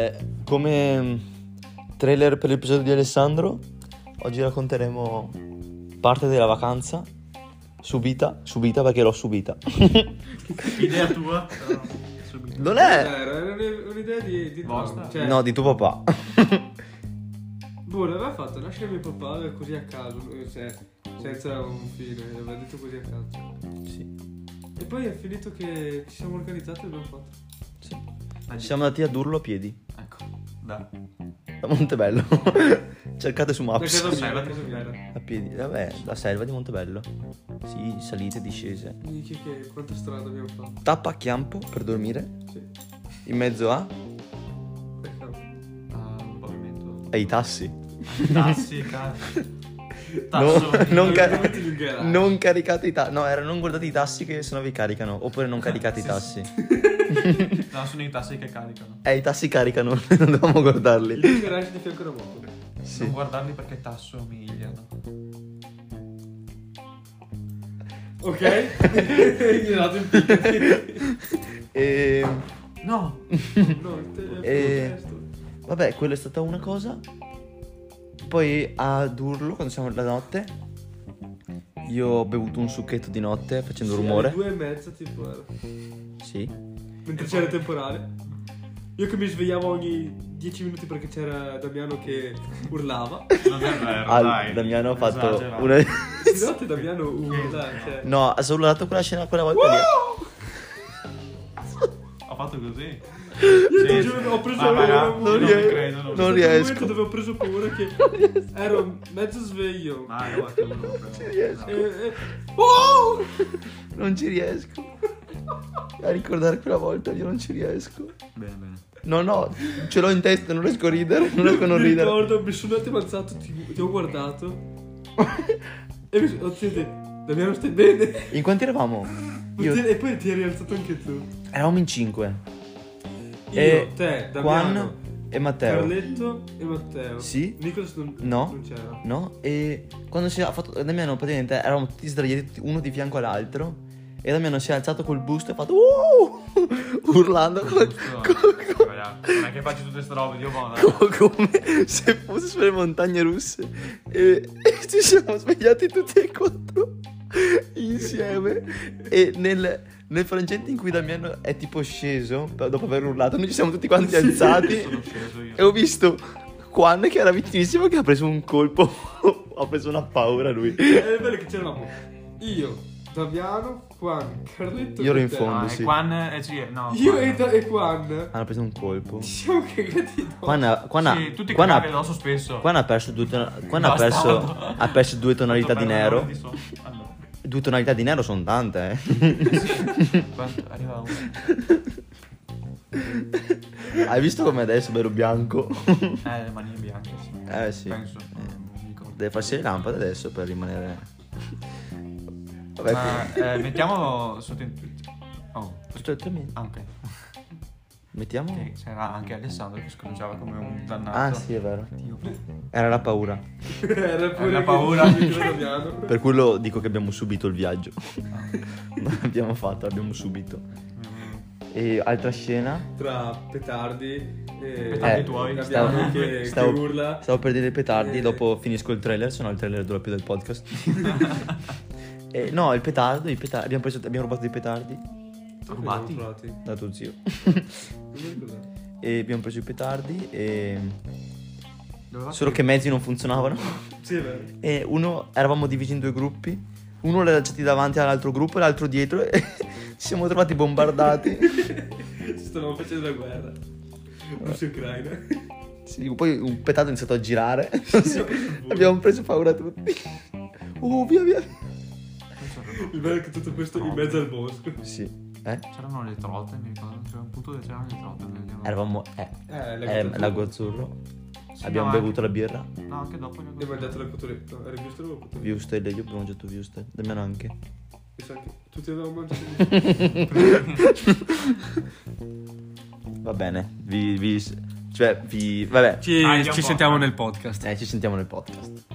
Eh, come mm, trailer per l'episodio di Alessandro, oggi racconteremo parte della vacanza. Subita, subita perché l'ho subita. Idea tua? Però, subito. Non è... Era era un'idea di, di Vostra? Cioè, No, di tuo papà. Boh, l'aveva fatto nascere mio papà così a caso, cioè, senza un fine, l'aveva detto così a caso. sì, E poi è finito che ci siamo organizzati e l'abbiamo fatto. sì. Ci siamo andati a Durlo a piedi, da. da Montebello. Cercate su Maps. mia, da la casa mia. era. A piedi, vabbè, la selva di Montebello. Sì, salite, discese. Minchia che quanta strada abbiamo fatto. Tappa a Chiampo per dormire, Sì, in mezzo a... peccato. Ah, un pavimento. ai tassi. Tassi, cazzo. No, non, ca- Non caricate i tassi. No, era non guardate i tassi che sennò vi caricano. Oppure non caricate i Sì, tassi. No, sono i tassi che caricano. Eh, i tassi caricano, non dovevamo guardarli. Il garage di fianco moto. Sì. Non guardarli perché tasso umiliano. Ok? Gli ho dato il picco. E... No! No, il telefono. Eh. Vabbè, quella è stata una cosa. Poi ad Urlo, quando siamo la notte, io ho bevuto un succhetto di notte facendo Sì, rumore. due e mezza tipo era. Sì. Mentre c'era il temporale. Io che mi svegliavo ogni 10 minuti perché c'era Damiano che urlava. Non è vero, Al- dai. Damiano ha fatto Esagerato. una... Di notte Damiano urla. Cioè. No, ha solo dato quella scena quella volta lì. Ho fatto così. Io ti Sì, giuro, sì. ho preso Ma paura. non non credo, non Non riesco. momento dove ho preso paura che ero mezzo sveglio. Ma io guarda, proprio. ci riesco. E, e... Oh! Non ci riesco. A ricordare quella volta io non ci riesco. Bene, bene. No, no, ce l'ho in testa, non riesco a ridere, non riesco a non mi ridere. ricordo, mi sono un attimo alzato, ti, ti ho guardato. e mi sono ho detto, Damiano stai bene? In quanti eravamo? Io... E poi ti eri alzato anche tu. Eravamo in cinque. Io, E te, Damiano, Juan e Matteo. Carletto e Matteo. Sì. Nicolas non, No. non c'era. No? E quando si è fatto Damiano praticamente eravamo tutti sdraiati uno di fianco all'altro e Damiano si è alzato col busto e ha fatto "Uh!" urlando come. Ragazzi, Non è che faccio tutte queste robe, Dio buono. come, come se fosse sulle montagne russe e, e ci siamo svegliati tutti e quattro insieme e nel, nel frangente in cui Damiano è tipo sceso dopo aver urlato noi ci siamo tutti quanti alzati Sono sceso io. e ho visto Juan che era vicinissimo che ha preso un colpo ha preso una paura lui è bello che c'eravamo io, Damiano, Juan, Carletto Io ero in fondo. No, sì. Juan e sì, no. Io Juan. e, Da- e Juan hanno preso un colpo ci siamo cagati dopo. Juan ha, Juan ha- Sì, tutti ha- spesso. Juan ha perso due, ton- Juan ha perso, Bastardo. ha perso due tonalità di nero Allora, due tonalità di nero sono tante eh sì. Quanto arriva uno? hai visto come adesso è bello bianco Eh, le manine bianche, sì. eh sì Penso. non mi ricordo. deve farsi le lampade adesso per rimanere vabbè Ma eh, mettiamo sotto in Oh, aspetta, ah, ok. mettiamo Che c'era anche Alessandro che scrociava come un dannato. ah sì è vero Dio. era la paura Era pure la paura. per quello dico che abbiamo subito il viaggio Ah. non l'abbiamo fatto l'abbiamo subito Mm. e altra scena Tra petardi e Petardi Eh, tuoi. Stavo- che, stavo- che urla. Stavo per dire i petardi, Eh. dopo finisco il trailer, se no il trailer dura più del podcast. Eh, no, il petardo, i petardi, abbiamo, preso, abbiamo rubato dei petardi Rubati? Da tuo zio. E abbiamo preso i petardi e... Solo che mezzi non funzionavano. Sì, è vero. E uno, eravamo divisi in due gruppi. Uno l'era lanciati davanti all'altro gruppo e l'altro dietro e ci siamo trovati bombardati. Ci stavamo facendo la guerra. Russia e Ucraina. Sì, poi un petardo è iniziato a girare. Abbiamo preso il volo. abbiamo preso paura tutti. Oh, via via. Il bello è che tutto questo in mezzo al bosco. Sì. Eh? C'erano le trote, mi ricordo. C'era un punto dove c'erano le trote. abbiamo- Eravamo... Eh, Eh, eh, la lago azzurro. Sì, abbiamo no, bevuto anche- la birra. No, anche dopo ne E mangiato la cotoletta. Era giusto la cotoletta? Viustel, io abbiamo mangiato Viustel. Damiano anche. Mi sa che tutti avevamo mangiato. Va bene. Vi... vi cioè, vi... Vabbè. Ci, Ah, ci sentiamo nel podcast. Eh, ci sentiamo nel podcast.